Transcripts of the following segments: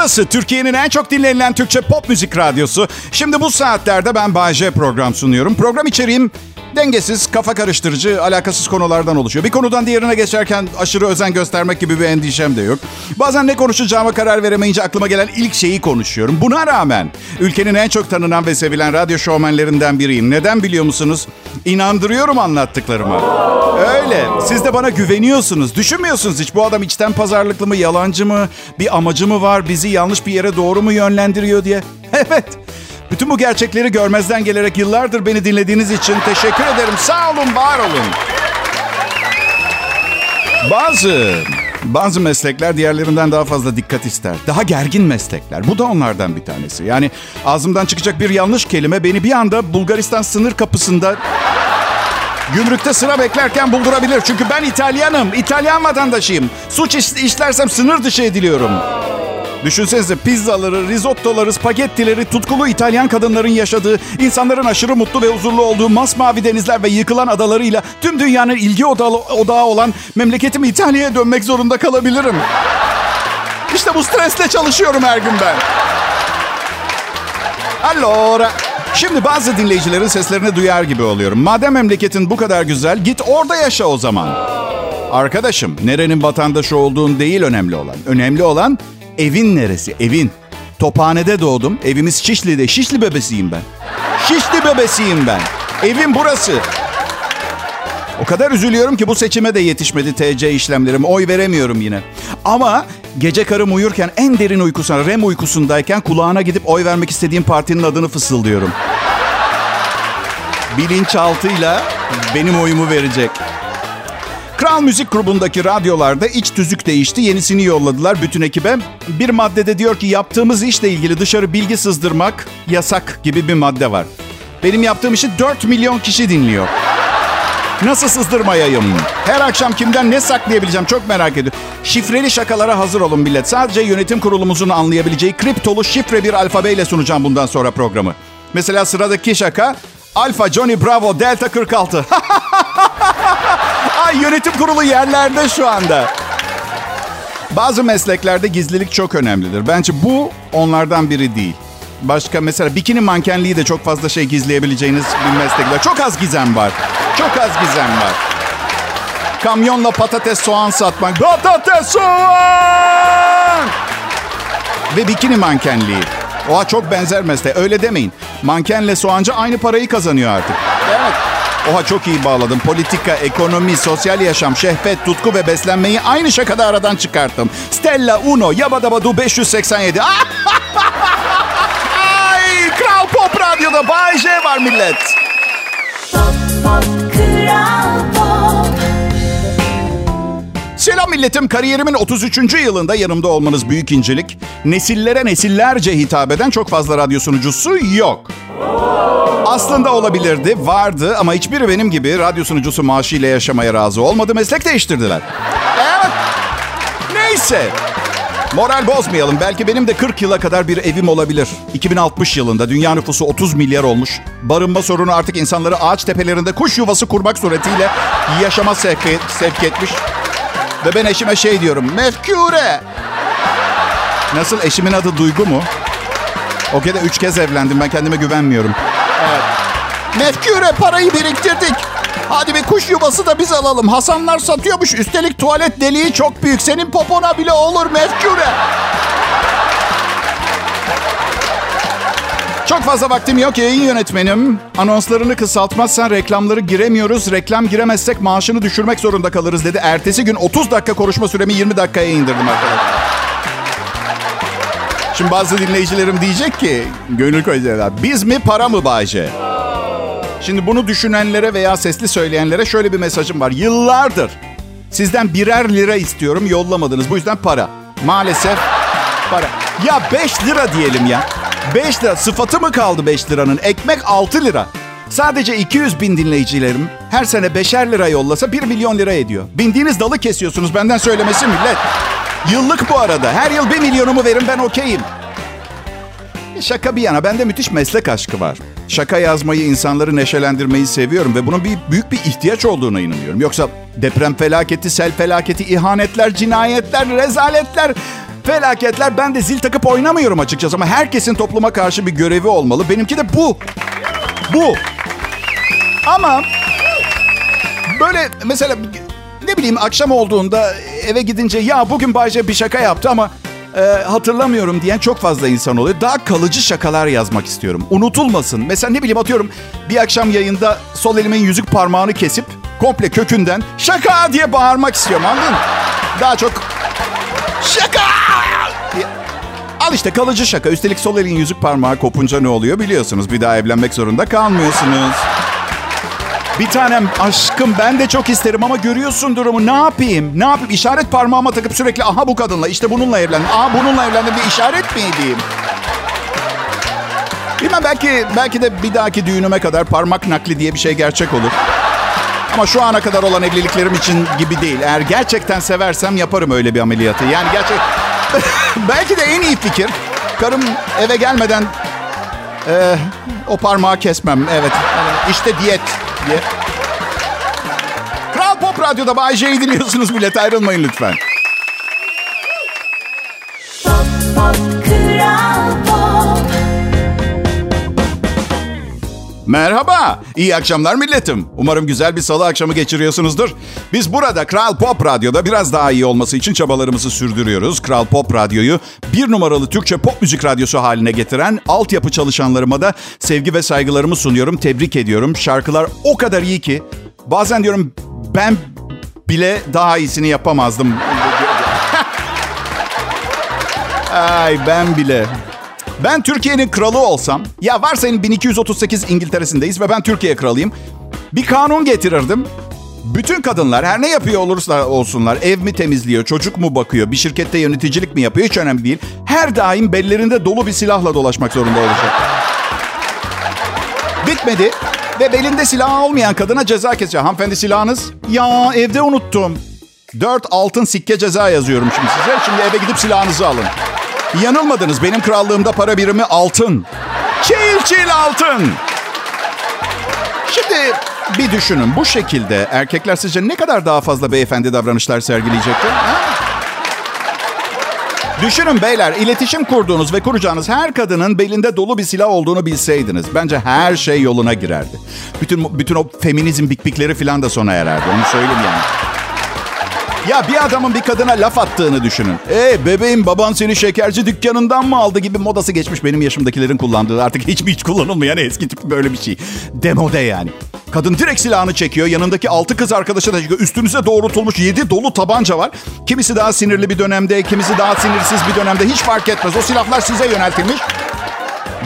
Burası Türkiye'nin en çok dinlenilen Türkçe pop müzik radyosu. Şimdi bu saatlerde ben Bayece program sunuyorum. Program içeriğim dengesiz, kafa karıştırıcı, alakasız konulardan oluşuyor. Bir konudan diğerine geçerken aşırı özen göstermek gibi bir endişem de yok. Bazen ne konuşacağıma karar veremeyince aklıma gelen ilk şeyi konuşuyorum. Buna rağmen ülkenin en çok tanınan ve sevilen radyo şovmenlerinden biriyim. Neden biliyor musunuz? İnandırıyorum anlattıklarıma. Öyle. Siz de bana güveniyorsunuz. Düşünmüyorsunuz hiç bu adam içten pazarlıklı mı, yalancı mı, bir amacı mı var, bizi yanlış bir yere doğru mu yönlendiriyor diye. Evet. Bütün bu gerçekleri görmezden gelerek yıllardır beni dinlediğiniz için teşekkür ederim. Sağ olun, var olun. Bazı bazı meslekler diğerlerinden daha fazla dikkat ister. Daha gergin meslekler. Bu da onlardan bir tanesi. Yani ağzımdan çıkacak bir yanlış kelime beni bir anda Bulgaristan sınır kapısında Gümrükte sıra beklerken buldurabilir. Çünkü ben İtalyanım. İtalyan vatandaşıyım. Suç işlersem sınır dışı ediliyorum. Düşünsenize pizzaları, risottoları, spagettileri, tutkulu İtalyan kadınların yaşadığı, insanların aşırı mutlu ve huzurlu olduğu masmavi denizler ve yıkılan adalarıyla tüm dünyanın ilgi odağı, odağı olan memleketim İtalya'ya dönmek zorunda kalabilirim. İşte bu stresle çalışıyorum her gün ben. Allora. Şimdi bazı dinleyicilerin seslerini duyar gibi oluyorum. Madem memleketin bu kadar güzel, git orada yaşa o zaman. Arkadaşım, nerenin vatandaşı olduğun değil önemli olan. Önemli olan evin neresi, evin. Tophane'de doğdum. Evimiz Şişli'de. Şişli bebesiyim ben. Şişli bebesiyim ben. Evim burası. O kadar üzülüyorum ki bu seçime de yetişmedi TC işlemlerim. Oy veremiyorum yine. Ama gece karım uyurken en derin uykusuna, REM uykusundayken kulağına gidip oy vermek istediğim partinin adını fısıldıyorum. Bilinçaltıyla benim oyumu verecek. Kral Müzik grubundaki radyolarda iç tüzük değişti. Yenisini yolladılar bütün ekibe. Bir maddede diyor ki yaptığımız işle ilgili dışarı bilgi sızdırmak yasak gibi bir madde var. Benim yaptığım işi 4 milyon kişi dinliyor. Nasıl sızdırmayayım? Her akşam kimden ne saklayabileceğim çok merak ediyorum. Şifreli şakalara hazır olun millet. Sadece yönetim kurulumuzun anlayabileceği kriptolu şifre bir alfabeyle sunacağım bundan sonra programı. Mesela sıradaki şaka Alfa Johnny Bravo Delta 46. Yönetim kurulu yerlerde şu anda. Bazı mesleklerde gizlilik çok önemlidir. Bence bu onlardan biri değil. Başka mesela bikini mankenliği de çok fazla şey gizleyebileceğiniz bir meslekler. Çok az gizem var. Çok az gizem var. Kamyonla patates soğan satmak. Patates soğan! Ve bikini mankenliği. Oha çok benzer meslek. Öyle demeyin. Mankenle soğancı aynı parayı kazanıyor artık. Evet. Oha çok iyi bağladım. Politika, ekonomi, sosyal yaşam, şehvet, tutku ve beslenmeyi aynı şakada aradan çıkarttım. Stella Uno, Yabadabadu 587. Ay, Kral Pop Radyo'da Bay J var millet. Pop, pop, Kral. Selam milletim. Kariyerimin 33. yılında yanımda olmanız büyük incelik. Nesillere nesillerce hitap eden çok fazla radyo sunucusu yok. Aslında olabilirdi, vardı ama hiçbiri benim gibi radyo sunucusu maaşıyla yaşamaya razı olmadı. Meslek değiştirdiler. Evet. Neyse. Moral bozmayalım. Belki benim de 40 yıla kadar bir evim olabilir. 2060 yılında dünya nüfusu 30 milyar olmuş. Barınma sorunu artık insanları ağaç tepelerinde kuş yuvası kurmak suretiyle yaşama sevk, sevk etmiş. Ve ben eşime şey diyorum. Mefkure. Nasıl eşimin adı Duygu mu? O kere üç kez evlendim. Ben kendime güvenmiyorum. Evet. Mefkure parayı biriktirdik. Hadi bir kuş yuvası da biz alalım. Hasanlar satıyormuş. Üstelik tuvalet deliği çok büyük. Senin popona bile olur mefkure. Çok fazla vaktim yok yayın yönetmenim. Anonslarını kısaltmazsan reklamları giremiyoruz. Reklam giremezsek maaşını düşürmek zorunda kalırız dedi. Ertesi gün 30 dakika konuşma süremi 20 dakikaya indirdim arkadaşlar. Şimdi bazı dinleyicilerim diyecek ki, gönül koyacaklar. Biz mi para mı Bayce? Şimdi bunu düşünenlere veya sesli söyleyenlere şöyle bir mesajım var. Yıllardır sizden birer lira istiyorum yollamadınız. Bu yüzden para. Maalesef para. Ya 5 lira diyelim ya. 5 lira. Sıfatı mı kaldı 5 liranın? Ekmek 6 lira. Sadece 200 bin dinleyicilerim her sene 5'er lira yollasa 1 milyon lira ediyor. Bindiğiniz dalı kesiyorsunuz benden söylemesi millet. Yıllık bu arada. Her yıl 1 milyonumu verin ben okeyim. Şaka bir yana bende müthiş meslek aşkı var. Şaka yazmayı, insanları neşelendirmeyi seviyorum ve bunun bir büyük bir ihtiyaç olduğuna inanıyorum. Yoksa deprem felaketi, sel felaketi, ihanetler, cinayetler, rezaletler Felaketler ben de zil takıp oynamıyorum açıkçası ama herkesin topluma karşı bir görevi olmalı. Benimki de bu. Bu. Ama böyle mesela ne bileyim akşam olduğunda eve gidince ya bugün Bayce bir şaka yaptı ama e, hatırlamıyorum diyen çok fazla insan oluyor. Daha kalıcı şakalar yazmak istiyorum. Unutulmasın. Mesela ne bileyim atıyorum bir akşam yayında sol elimin yüzük parmağını kesip komple kökünden şaka diye bağırmak istiyorum anladın mı? Daha çok şaka. Al işte kalıcı şaka. Üstelik sol elin yüzük parmağı kopunca ne oluyor biliyorsunuz. Bir daha evlenmek zorunda kalmıyorsunuz. Bir tanem aşkım ben de çok isterim ama görüyorsun durumu. Ne yapayım? Ne yapayım? İşaret parmağıma takıp sürekli aha bu kadınla işte bununla evlendim. Aha bununla evlendim bir işaret mi? Bilmem belki, belki de bir dahaki düğünüme kadar parmak nakli diye bir şey gerçek olur. Ama şu ana kadar olan evliliklerim için gibi değil. Eğer gerçekten seversem yaparım öyle bir ameliyatı. Yani gerçek... belki de en iyi fikir. Karım eve gelmeden e, o parmağı kesmem. Evet. İşte diyet diye. Kral Pop Radyo'da Bay J'yi dinliyorsunuz millet. Ayrılmayın lütfen. Pop, pop, Kral Pop. Merhaba, iyi akşamlar milletim. Umarım güzel bir salı akşamı geçiriyorsunuzdur. Biz burada Kral Pop Radyo'da biraz daha iyi olması için çabalarımızı sürdürüyoruz. Kral Pop Radyo'yu bir numaralı Türkçe pop müzik radyosu haline getiren altyapı çalışanlarıma da sevgi ve saygılarımı sunuyorum. Tebrik ediyorum. Şarkılar o kadar iyi ki bazen diyorum ben bile daha iyisini yapamazdım. Ay ben bile. Ben Türkiye'nin kralı olsam, ya varsayın 1238 İngiltere'sindeyiz ve ben Türkiye kralıyım. Bir kanun getirirdim. Bütün kadınlar her ne yapıyor olursa olsunlar, ev mi temizliyor, çocuk mu bakıyor, bir şirkette yöneticilik mi yapıyor hiç önemli değil. Her daim bellerinde dolu bir silahla dolaşmak zorunda olacak. Bitmedi ve belinde silah olmayan kadına ceza kesecek. Hanımefendi silahınız? Ya evde unuttum. Dört altın sikke ceza yazıyorum şimdi size. Şimdi eve gidip silahınızı alın. Yanılmadınız. Benim krallığımda para birimi altın. Çil çil altın. Şimdi bir düşünün. Bu şekilde erkekler sizce ne kadar daha fazla beyefendi davranışlar sergileyecektir? Ha? Düşünün beyler, iletişim kurduğunuz ve kuracağınız her kadının belinde dolu bir silah olduğunu bilseydiniz. Bence her şey yoluna girerdi. Bütün bütün o feminizm bikbikleri falan da sona ererdi. Onu söyleyeyim yani. Ya bir adamın bir kadına laf attığını düşünün. E bebeğim baban seni şekerci dükkanından mı aldı gibi modası geçmiş benim yaşımdakilerin kullandığı artık hiç mi hiç kullanılmayan eski tip böyle bir şey. Demode yani. Kadın direkt silahını çekiyor. Yanındaki altı kız arkadaşı da çıkıyor. Üstünüze doğrultulmuş yedi dolu tabanca var. Kimisi daha sinirli bir dönemde, kimisi daha sinirsiz bir dönemde. Hiç fark etmez. O silahlar size yöneltilmiş.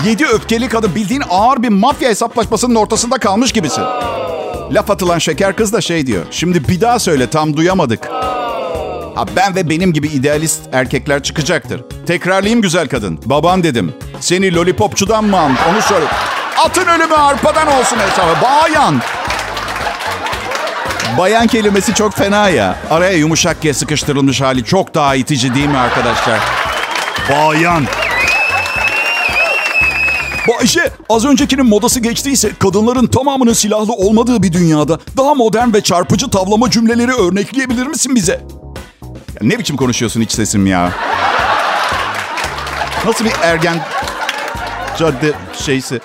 Yedi öfkeli kadın bildiğin ağır bir mafya hesaplaşmasının ortasında kalmış gibisin. Laf atılan şeker kız da şey diyor. Şimdi bir daha söyle tam duyamadık. Ha ben ve benim gibi idealist erkekler çıkacaktır. Tekrarlayayım güzel kadın. Baban dedim. Seni lollipopçudan mı almış onu söyle. Atın ölümü arpadan olsun hesabı. Bayan. Bayan kelimesi çok fena ya. Araya yumuşak G sıkıştırılmış hali çok daha itici değil mi arkadaşlar? Bayan. Bayşe, az öncekinin modası geçtiyse kadınların tamamının silahlı olmadığı bir dünyada daha modern ve çarpıcı tavlama cümleleri örnekleyebilir misin bize? Ya ne biçim konuşuyorsun iç sesim ya? Nasıl bir ergen cadde şeysi?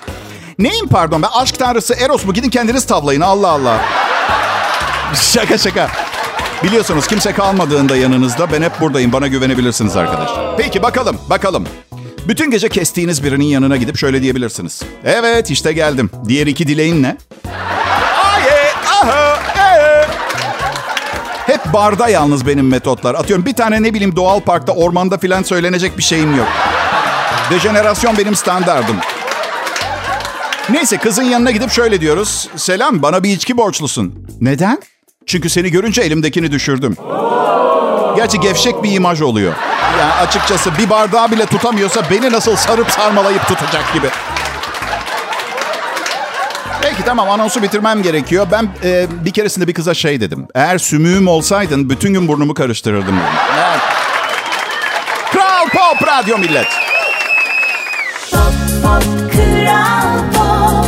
Neyim pardon ben aşk tanrısı Eros mu? Gidin kendiniz tavlayın Allah Allah. Şaka şaka. Biliyorsunuz kimse kalmadığında yanınızda ben hep buradayım. Bana güvenebilirsiniz arkadaşlar. Peki bakalım bakalım. Bütün gece kestiğiniz birinin yanına gidip şöyle diyebilirsiniz. Evet işte geldim. Diğer iki dileğin ne? Hep barda yalnız benim metotlar. Atıyorum bir tane ne bileyim doğal parkta, ormanda filan söylenecek bir şeyim yok. Dejenerasyon benim standardım. Neyse kızın yanına gidip şöyle diyoruz. Selam bana bir içki borçlusun. Neden? Çünkü seni görünce elimdekini düşürdüm. Gerçi gevşek bir imaj oluyor. Yani açıkçası bir bardağı bile tutamıyorsa beni nasıl sarıp sarmalayıp tutacak gibi. Peki tamam anonsu bitirmem gerekiyor. Ben e, bir keresinde bir kıza şey dedim. Eğer sümüğüm olsaydın bütün gün burnumu karıştırırdım. Evet. Kral Pop Radyo Millet. Pop, pop, Kral Pop.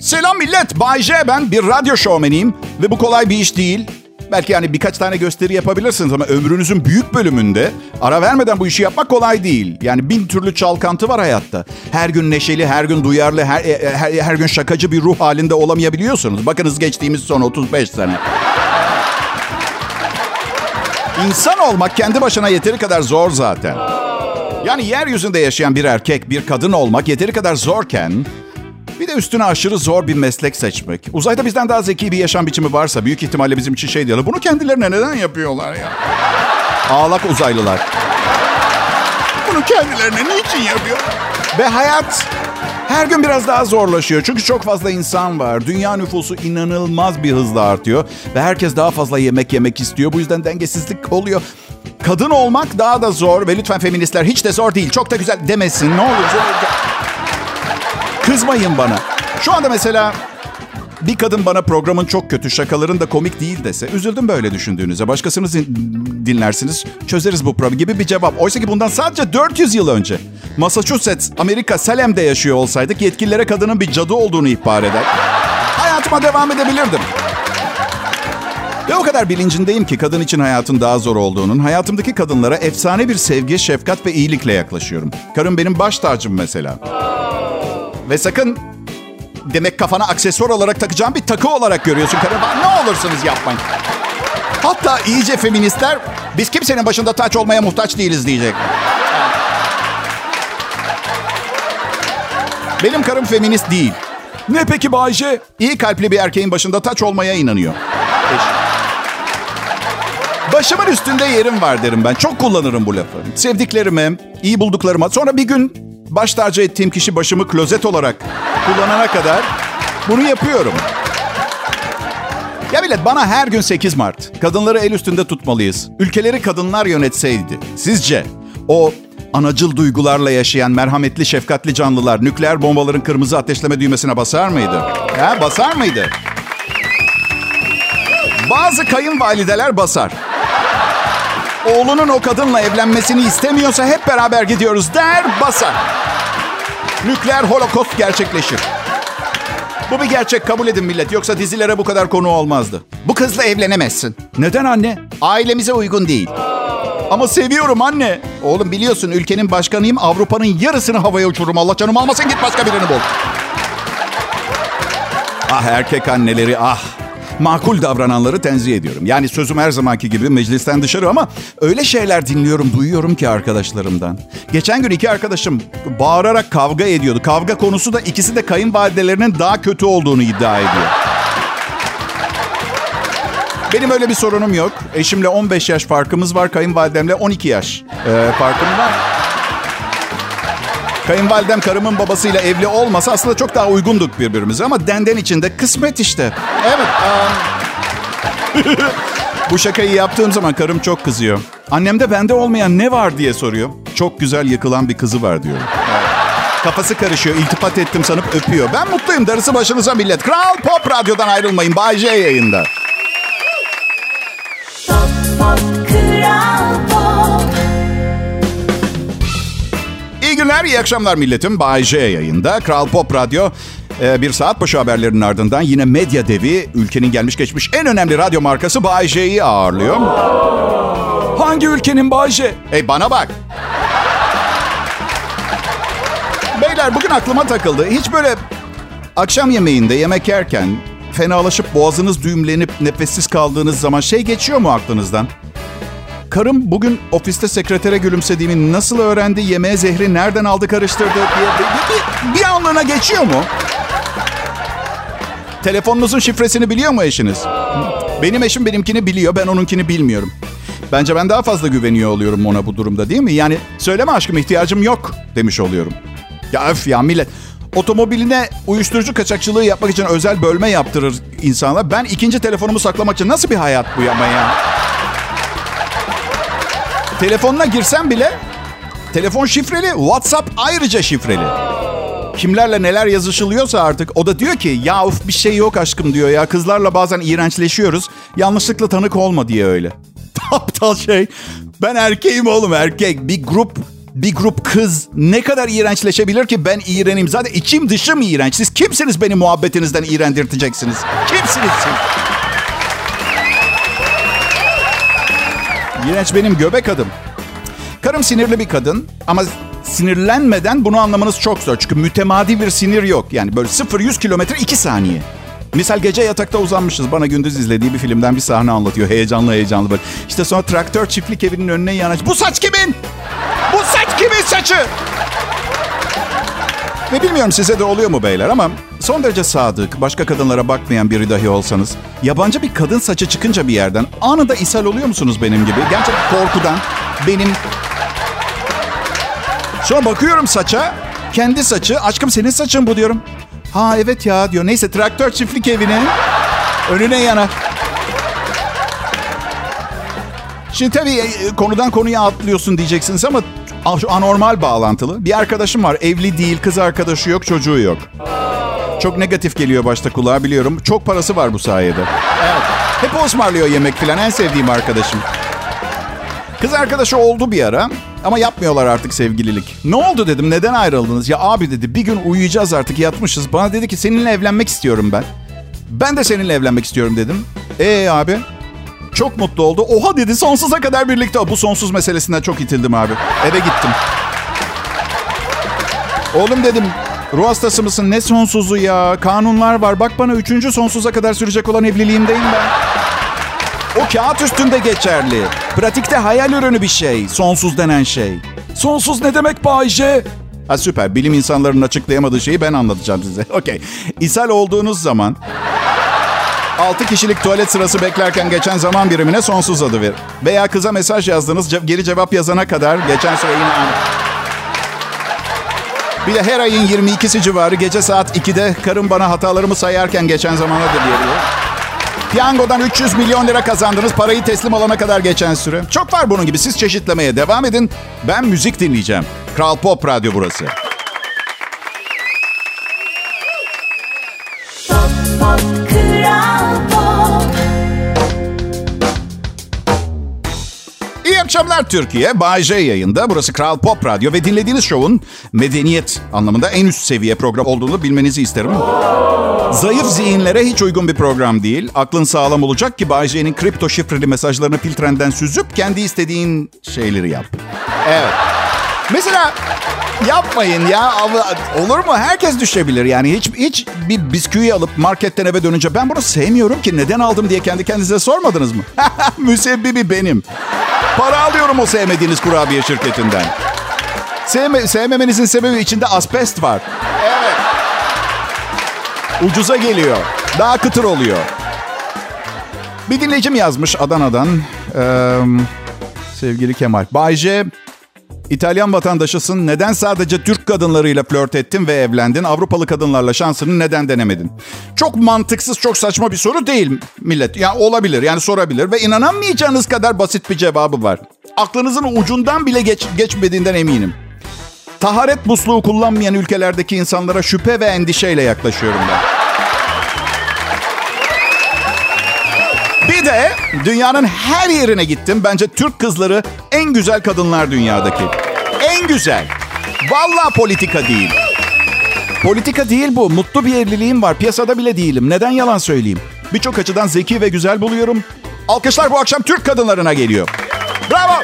Selam millet. Bay J ben bir radyo şovmeniyim. Ve bu kolay bir iş değil. Belki yani birkaç tane gösteri yapabilirsiniz ama ömrünüzün büyük bölümünde ara vermeden bu işi yapmak kolay değil. Yani bin türlü çalkantı var hayatta. Her gün neşeli, her gün duyarlı, her, e, her, her gün şakacı bir ruh halinde olamayabiliyorsunuz. Bakınız geçtiğimiz son 35 sene. İnsan olmak kendi başına yeteri kadar zor zaten. Yani yeryüzünde yaşayan bir erkek, bir kadın olmak yeteri kadar zorken... Bir de üstüne aşırı zor bir meslek seçmek. Uzayda bizden daha zeki bir yaşam biçimi varsa büyük ihtimalle bizim için şey diyorlar. Bunu kendilerine neden yapıyorlar ya? Ağlak uzaylılar. Bunu kendilerine niçin yapıyor? Ve hayat her gün biraz daha zorlaşıyor. Çünkü çok fazla insan var. Dünya nüfusu inanılmaz bir hızla artıyor. Ve herkes daha fazla yemek yemek istiyor. Bu yüzden dengesizlik oluyor. Kadın olmak daha da zor. Ve lütfen feministler hiç de zor değil. Çok da güzel demesin. Ne olur. Kızmayın bana. Şu anda mesela bir kadın bana programın çok kötü, şakaların da komik değil dese üzüldüm böyle düşündüğünüze. Başkasını dinlersiniz, çözeriz bu problemi gibi bir cevap. Oysa ki bundan sadece 400 yıl önce Massachusetts, Amerika, Salem'de yaşıyor olsaydık yetkililere kadının bir cadı olduğunu ihbar eder. Hayatıma devam edebilirdim. Ve o kadar bilincindeyim ki kadın için hayatın daha zor olduğunun, hayatımdaki kadınlara efsane bir sevgi, şefkat ve iyilikle yaklaşıyorum. Karım benim baş tacım mesela. Ve sakın demek kafana aksesuar olarak takacağım bir takı olarak görüyorsun karım. Ne olursunuz yapmayın. Hatta iyice feministler biz kimsenin başında taç olmaya muhtaç değiliz diyecek. Benim karım feminist değil. Ne peki Bayce? İyi kalpli bir erkeğin başında taç olmaya inanıyor. Başımın üstünde yerim var derim ben. Çok kullanırım bu lafı. Sevdiklerime, iyi bulduklarıma. Sonra bir gün baş tacı ettiğim kişi başımı klozet olarak kullanana kadar bunu yapıyorum. Ya millet bana her gün 8 Mart. Kadınları el üstünde tutmalıyız. Ülkeleri kadınlar yönetseydi. Sizce o anacıl duygularla yaşayan merhametli, şefkatli canlılar nükleer bombaların kırmızı ateşleme düğmesine basar mıydı? Ha, basar mıydı? Bazı kayınvalideler basar. Oğlunun o kadınla evlenmesini istemiyorsa hep beraber gidiyoruz der basar. Nükleer holokost gerçekleşir. Bu bir gerçek kabul edin millet. Yoksa dizilere bu kadar konu olmazdı. Bu kızla evlenemezsin. Neden anne? Ailemize uygun değil. Ama seviyorum anne. Oğlum biliyorsun ülkenin başkanıyım. Avrupa'nın yarısını havaya uçururum. Allah canım almasın git başka birini bul. Ah erkek anneleri ah. Makul davrananları tenzih ediyorum. Yani sözüm her zamanki gibi meclisten dışarı ama öyle şeyler dinliyorum, duyuyorum ki arkadaşlarımdan. Geçen gün iki arkadaşım bağırarak kavga ediyordu. Kavga konusu da ikisi de kayınvalidelerinin daha kötü olduğunu iddia ediyor. Benim öyle bir sorunum yok. Eşimle 15 yaş farkımız var. Kayınvalidemle 12 yaş e, farkım var. Kayınvalidem karımın babasıyla evli olmasa aslında çok daha uygunduk birbirimize. Ama denden içinde kısmet işte. Evet. Um... Bu şakayı yaptığım zaman karım çok kızıyor. Annemde bende olmayan ne var diye soruyor. Çok güzel yıkılan bir kızı var diyorum. Kafası karışıyor. İltifat ettim sanıp öpüyor. Ben mutluyum. Darısı başınıza millet. Kral Pop Radyo'dan ayrılmayın. Bay J yayında. Pop, pop, Kral Pop. İyi günler, iyi akşamlar milletim. Bay J yayında. Kral Pop Radyo e, bir saat başı haberlerinin ardından yine medya devi, ülkenin gelmiş geçmiş en önemli radyo markası Bay J'yi ağırlıyor. Hangi ülkenin Bay J? Hey bana bak. Beyler bugün aklıma takıldı. Hiç böyle akşam yemeğinde yemek yerken fenalaşıp boğazınız düğümlenip nefessiz kaldığınız zaman şey geçiyor mu aklınızdan? Karım bugün ofiste sekretere gülümsediğimi nasıl öğrendi, yemeğe zehri nereden aldı karıştırdı diye bir, bir, bir anlığına geçiyor mu? Telefonunuzun şifresini biliyor mu eşiniz? Benim eşim benimkini biliyor, ben onunkini bilmiyorum. Bence ben daha fazla güveniyor oluyorum ona bu durumda değil mi? Yani söyleme aşkım ihtiyacım yok demiş oluyorum. Ya öf ya millet. Otomobiline uyuşturucu kaçakçılığı yapmak için özel bölme yaptırır insanlar. Ben ikinci telefonumu saklamak için nasıl bir hayat bu ama ya? Telefonuna girsem bile telefon şifreli, WhatsApp ayrıca şifreli. Kimlerle neler yazışılıyorsa artık o da diyor ki ya uf bir şey yok aşkım diyor ya. Kızlarla bazen iğrençleşiyoruz. Yanlışlıkla tanık olma diye öyle. Aptal şey. Ben erkeğim oğlum erkek. Bir grup bir grup kız ne kadar iğrençleşebilir ki ben iğrenim. Zaten içim dışım iğrenç. Siz kimsiniz beni muhabbetinizden iğrendirteceksiniz? Kimsiniz siz? İğrenç benim göbek adım. Karım sinirli bir kadın ama sinirlenmeden bunu anlamanız çok zor. Çünkü mütemadi bir sinir yok. Yani böyle 0-100 kilometre 2 saniye. Misal gece yatakta uzanmışız. Bana gündüz izlediği bir filmden bir sahne anlatıyor. Heyecanlı heyecanlı böyle. İşte sonra traktör çiftlik evinin önüne yanaş. Bu saç kimin? Bu saç kimin saçı? Ve bilmiyorum size de oluyor mu beyler ama son derece sadık, başka kadınlara bakmayan biri dahi olsanız yabancı bir kadın saçı çıkınca bir yerden anında ishal oluyor musunuz benim gibi? Gerçekten korkudan benim... Sonra bakıyorum saça, kendi saçı, aşkım senin saçın bu diyorum. Ha evet ya diyor. Neyse traktör çiftlik evine önüne yana. Şimdi tabii e, konudan konuya atlıyorsun diyeceksiniz ama anormal bağlantılı. Bir arkadaşım var evli değil, kız arkadaşı yok, çocuğu yok. Çok negatif geliyor başta kulağa biliyorum. Çok parası var bu sayede. Evet. Hep ısmarlıyor yemek filan en sevdiğim arkadaşım. Kız arkadaşı oldu bir ara ama yapmıyorlar artık sevgililik. Ne oldu dedim neden ayrıldınız? Ya abi dedi bir gün uyuyacağız artık yatmışız. Bana dedi ki seninle evlenmek istiyorum ben. Ben de seninle evlenmek istiyorum dedim. Ee abi? Çok mutlu oldu. Oha dedi sonsuza kadar birlikte. Bu sonsuz meselesinden çok itildim abi. Eve gittim. Oğlum dedim ruh hastası mısın? Ne sonsuzu ya? Kanunlar var. Bak bana üçüncü sonsuza kadar sürecek olan evliliğimdeyim ben. O kağıt üstünde geçerli. Pratikte hayal ürünü bir şey. Sonsuz denen şey. Sonsuz ne demek Bayce? Ha süper. Bilim insanlarının açıklayamadığı şeyi ben anlatacağım size. Okey. İshal olduğunuz zaman 6 kişilik tuvalet sırası beklerken geçen zaman birimine sonsuz adı ver. Veya kıza mesaj yazdınız geri cevap yazana kadar geçen süre yine aynı. Bir de her ayın 22'si civarı gece saat 2'de karım bana hatalarımı sayarken geçen zamana da diyebiliyor. Piyangodan 300 milyon lira kazandınız. Parayı teslim alana kadar geçen süre. Çok var bunun gibi. Siz çeşitlemeye devam edin. Ben müzik dinleyeceğim. Kral Pop Radyo burası. Pop, pop, akşamlar Türkiye. Bay J yayında. Burası Kral Pop Radyo ve dinlediğiniz şovun medeniyet anlamında en üst seviye program olduğunu bilmenizi isterim. Zayıf zihinlere hiç uygun bir program değil. Aklın sağlam olacak ki Bay J'nin kripto şifreli mesajlarını filtrenden süzüp kendi istediğin şeyleri yap. Evet. Mesela yapmayın ya. Olur mu? Herkes düşebilir. Yani hiç hiç bir bisküvi alıp marketten eve dönünce ben bunu sevmiyorum ki neden aldım diye kendi kendinize sormadınız mı? Müsebbibi benim. Para alıyorum o sevmediğiniz kurabiye şirketinden. Sevme, sevmemenizin sebebi içinde asbest var. Evet. Ucuza geliyor. Daha kıtır oluyor. Bir dinleyicim yazmış Adana'dan. Ee, sevgili Kemal. Bayce, İtalyan vatandaşısın. Neden sadece Türk kadınlarıyla flört ettin ve evlendin? Avrupalı kadınlarla şansını neden denemedin? Çok mantıksız, çok saçma bir soru değil millet. Ya olabilir, yani sorabilir ve inanamayacağınız kadar basit bir cevabı var. Aklınızın ucundan bile geç, geçmediğinden eminim. Taharet musluğu kullanmayan ülkelerdeki insanlara şüphe ve endişeyle yaklaşıyorum ben. De dünyanın her yerine gittim. Bence Türk kızları en güzel kadınlar dünyadaki. En güzel. Vallahi politika değil. Politika değil bu. Mutlu bir evliliğim var. Piyasada bile değilim. Neden yalan söyleyeyim? Birçok açıdan zeki ve güzel buluyorum. Alkışlar bu akşam Türk kadınlarına geliyor. Bravo.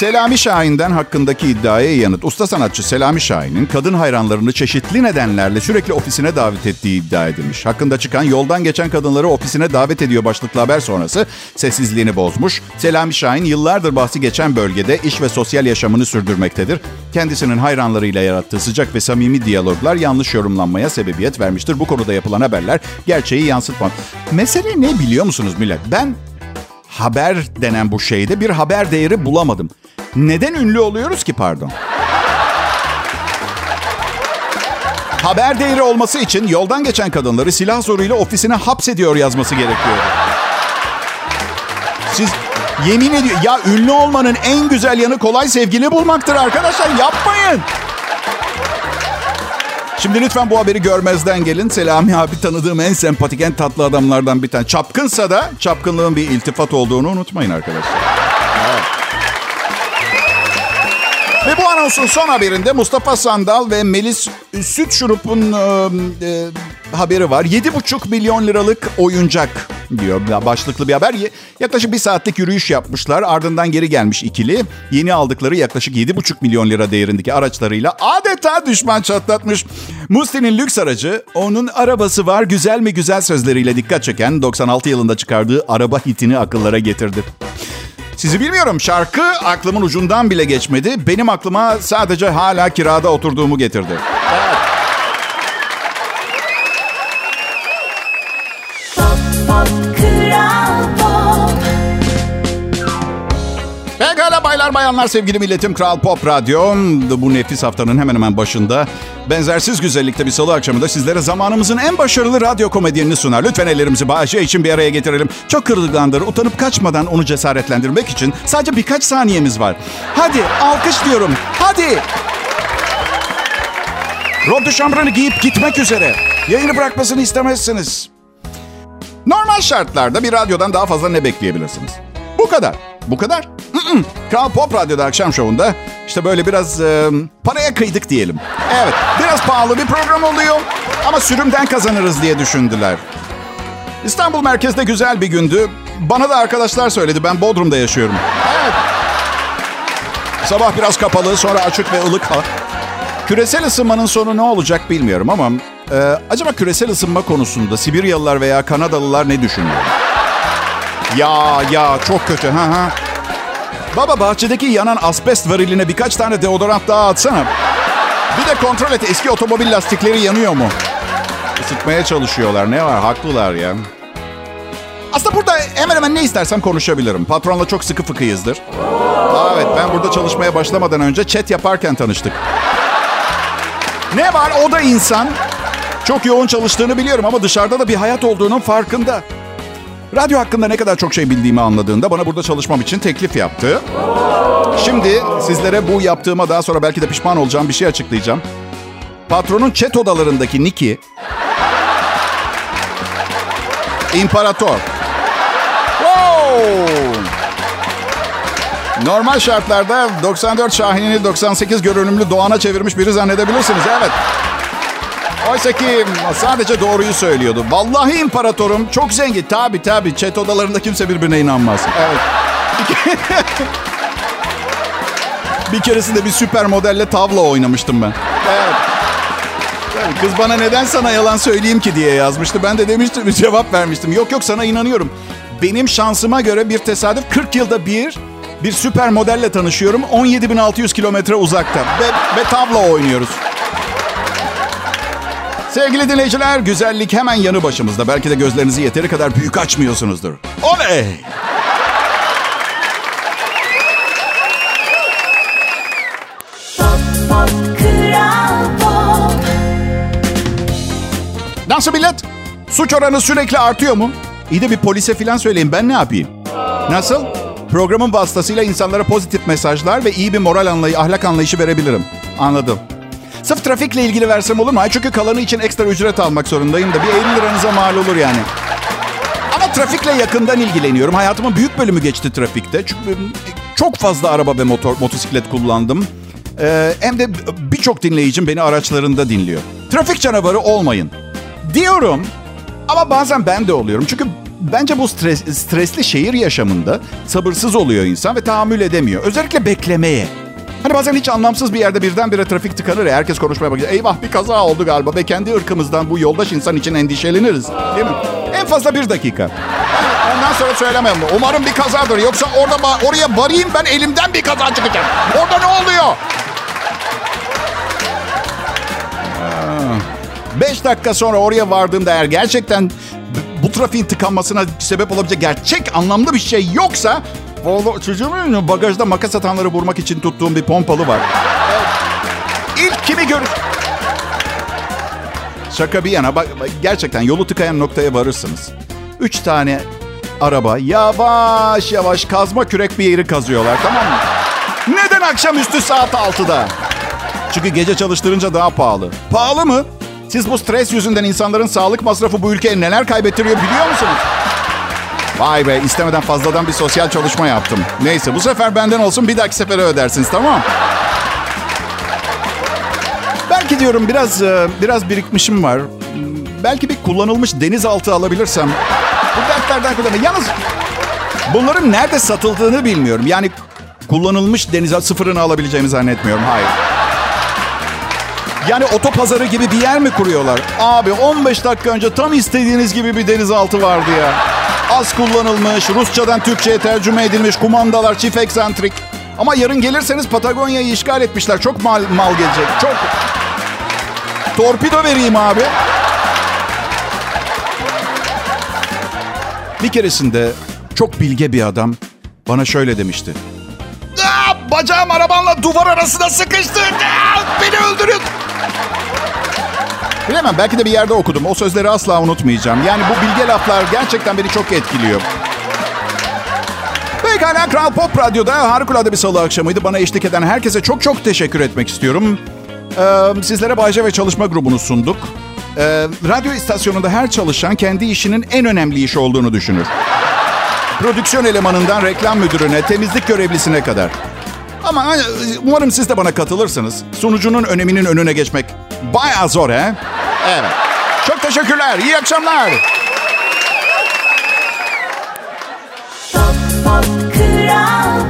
Selami Şahin'den hakkındaki iddiaya yanıt. Usta sanatçı Selami Şahin'in kadın hayranlarını çeşitli nedenlerle sürekli ofisine davet ettiği iddia edilmiş. Hakkında çıkan yoldan geçen kadınları ofisine davet ediyor başlıklı haber sonrası sessizliğini bozmuş. Selami Şahin yıllardır bahsi geçen bölgede iş ve sosyal yaşamını sürdürmektedir. Kendisinin hayranlarıyla yarattığı sıcak ve samimi diyaloglar yanlış yorumlanmaya sebebiyet vermiştir. Bu konuda yapılan haberler gerçeği yansıtmaz. Mesele ne biliyor musunuz millet? Ben haber denen bu şeyde bir haber değeri bulamadım. Neden ünlü oluyoruz ki pardon? Haber değeri olması için yoldan geçen kadınları silah zoruyla ofisine hapsediyor yazması gerekiyordu. Siz yemin ediyor ya ünlü olmanın en güzel yanı kolay sevgili bulmaktır arkadaşlar yapmayın. Şimdi lütfen bu haberi görmezden gelin. Selami abi tanıdığım en sempatik, en tatlı adamlardan bir tane. Çapkınsa da çapkınlığın bir iltifat olduğunu unutmayın arkadaşlar. Evet. Ve bu anonsun son haberinde Mustafa Sandal ve Melis Süt Şurup'un e, e, haberi var. 7,5 milyon liralık oyuncak diyor başlıklı bir haber. Yaklaşık bir saatlik yürüyüş yapmışlar. Ardından geri gelmiş ikili. Yeni aldıkları yaklaşık 7,5 milyon lira değerindeki araçlarıyla adeta düşman çatlatmış. Musti'nin lüks aracı onun arabası var güzel mi güzel sözleriyle dikkat çeken 96 yılında çıkardığı araba hitini akıllara getirdi. Sizi bilmiyorum şarkı aklımın ucundan bile geçmedi. Benim aklıma sadece hala kirada oturduğumu getirdi. Evet. Baylar bayanlar sevgili milletim Kral Pop Radyo. Bu nefis haftanın hemen hemen başında benzersiz güzellikte bir salı akşamında sizlere zamanımızın en başarılı radyo komedyenini sunar. Lütfen ellerimizi Bahçe için bir araya getirelim. Çok kırılgandır. Utanıp kaçmadan onu cesaretlendirmek için sadece birkaç saniyemiz var. Hadi alkış diyorum. Hadi. Rob de giyip gitmek üzere. Yayını bırakmasını istemezsiniz. Normal şartlarda bir radyodan daha fazla ne bekleyebilirsiniz? Bu kadar. Bu kadar. Kral Pop Radyo'da akşam şovunda işte böyle biraz e, paraya kıydık diyelim. Evet biraz pahalı bir program oluyor ama sürümden kazanırız diye düşündüler. İstanbul merkezde güzel bir gündü. Bana da arkadaşlar söyledi ben Bodrum'da yaşıyorum. Evet. Sabah biraz kapalı sonra açık ve ılık. Küresel ısınmanın sonu ne olacak bilmiyorum ama e, acaba küresel ısınma konusunda Sibiryalılar veya Kanadalılar ne düşünüyor? Ya ya çok kötü ha ha. Baba bahçedeki yanan asbest variline birkaç tane deodorant daha atsana. Bir de kontrol et eski otomobil lastikleri yanıyor mu? Isıtmaya çalışıyorlar. Ne var? Haklılar ya. Aslında burada hemen hemen ne istersem konuşabilirim. Patronla çok sıkı fıkıyızdır. evet ben burada çalışmaya başlamadan önce chat yaparken tanıştık. Ne var o da insan. Çok yoğun çalıştığını biliyorum ama dışarıda da bir hayat olduğunun farkında. Radyo hakkında ne kadar çok şey bildiğimi anladığında bana burada çalışmam için teklif yaptı. Şimdi sizlere bu yaptığıma daha sonra belki de pişman olacağım bir şey açıklayacağım. Patronun chat odalarındaki Niki İmparator. Wow! Normal şartlarda 94 Şahin'i 98 görünümlü Doğan'a çevirmiş biri zannedebilirsiniz. Evet. Oysa ki sadece doğruyu söylüyordu. Vallahi imparatorum çok zengin. Tabi tabi chat odalarında kimse birbirine inanmaz. Evet. bir keresinde bir süper modelle tavla oynamıştım ben. Evet. kız bana neden sana yalan söyleyeyim ki diye yazmıştı. Ben de demiştim cevap vermiştim. Yok yok sana inanıyorum. Benim şansıma göre bir tesadüf 40 yılda bir bir süper modelle tanışıyorum. 17.600 kilometre uzakta. Ve, ve tavla oynuyoruz. Sevgili dinleyiciler, güzellik hemen yanı başımızda. Belki de gözlerinizi yeteri kadar büyük açmıyorsunuzdur. Oley! Nasıl millet? Suç oranı sürekli artıyor mu? İyi de bir polise falan söyleyin ben ne yapayım? Nasıl? Programın vasıtasıyla insanlara pozitif mesajlar ve iyi bir moral anlayı, ahlak anlayışı verebilirim. Anladım. Sırf trafikle ilgili versem olur mu? Ay çünkü kalanı için ekstra ücret almak zorundayım da bir 50 liranıza mal olur yani. Ama trafikle yakından ilgileniyorum. Hayatımın büyük bölümü geçti trafikte. Çünkü çok fazla araba ve motor, motosiklet kullandım. Ee, hem de birçok dinleyicim beni araçlarında dinliyor. Trafik canavarı olmayın. Diyorum ama bazen ben de oluyorum. Çünkü bence bu stres, stresli şehir yaşamında sabırsız oluyor insan ve tahammül edemiyor. Özellikle beklemeye. Hani bazen hiç anlamsız bir yerde birdenbire trafik tıkanır ya herkes konuşmaya bakıyor. Eyvah bir kaza oldu galiba ve kendi ırkımızdan bu yoldaş insan için endişeleniriz. Değil mi? En fazla bir dakika. Ondan sonra söylemem. Umarım bir kazadır. Yoksa orada oraya varayım ben elimden bir kaza çıkacak. Orada ne oluyor? Beş dakika sonra oraya vardığımda eğer gerçekten bu trafiğin tıkanmasına sebep olabilecek gerçek anlamlı bir şey yoksa Valla çocuğum bagajda makas atanları vurmak için tuttuğum bir pompalı var. İlk kimi gör... Şaka bir yana bak, gerçekten yolu tıkayan noktaya varırsınız. Üç tane araba yavaş yavaş kazma kürek bir yeri kazıyorlar tamam mı? Neden akşamüstü saat 6'da? Çünkü gece çalıştırınca daha pahalı. Pahalı mı? Siz bu stres yüzünden insanların sağlık masrafı bu ülkeye neler kaybettiriyor biliyor musunuz? Vay be istemeden fazladan bir sosyal çalışma yaptım. Neyse bu sefer benden olsun bir dahaki sefere ödersiniz tamam Belki diyorum biraz e, biraz birikmişim var. belki bir kullanılmış denizaltı alabilirsem. Bu dertlerden kurtulmak. Yalnız bunların nerede satıldığını bilmiyorum. Yani kullanılmış denizaltı sıfırını alabileceğimi zannetmiyorum. Hayır. Yani otopazarı gibi bir yer mi kuruyorlar? Abi 15 dakika önce tam istediğiniz gibi bir denizaltı vardı ya. Az kullanılmış, Rusçadan Türkçe'ye tercüme edilmiş, kumandalar çift eksantrik. Ama yarın gelirseniz Patagonya'yı işgal etmişler. Çok mal, mal gelecek. Çok. Torpido vereyim abi. Bir keresinde çok bilge bir adam bana şöyle demişti. Aa, bacağım arabanla duvar arasına sıkıştı. Aa, beni öldürün. Bilemem belki de bir yerde okudum. O sözleri asla unutmayacağım. Yani bu bilge laflar gerçekten beni çok etkiliyor. Pekala Kral Pop Radyo'da harikulade bir salı akşamıydı. Bana eşlik eden herkese çok çok teşekkür etmek istiyorum. Ee, sizlere Bayce ve Çalışma grubunu sunduk. Ee, radyo istasyonunda her çalışan kendi işinin en önemli işi olduğunu düşünür. Prodüksiyon elemanından reklam müdürüne, temizlik görevlisine kadar. Ama hani, umarım siz de bana katılırsınız. Sunucunun öneminin önüne geçmek bayağı zor he? Evet. Çok teşekkürler. İyi akşamlar. Pop, pop, kral.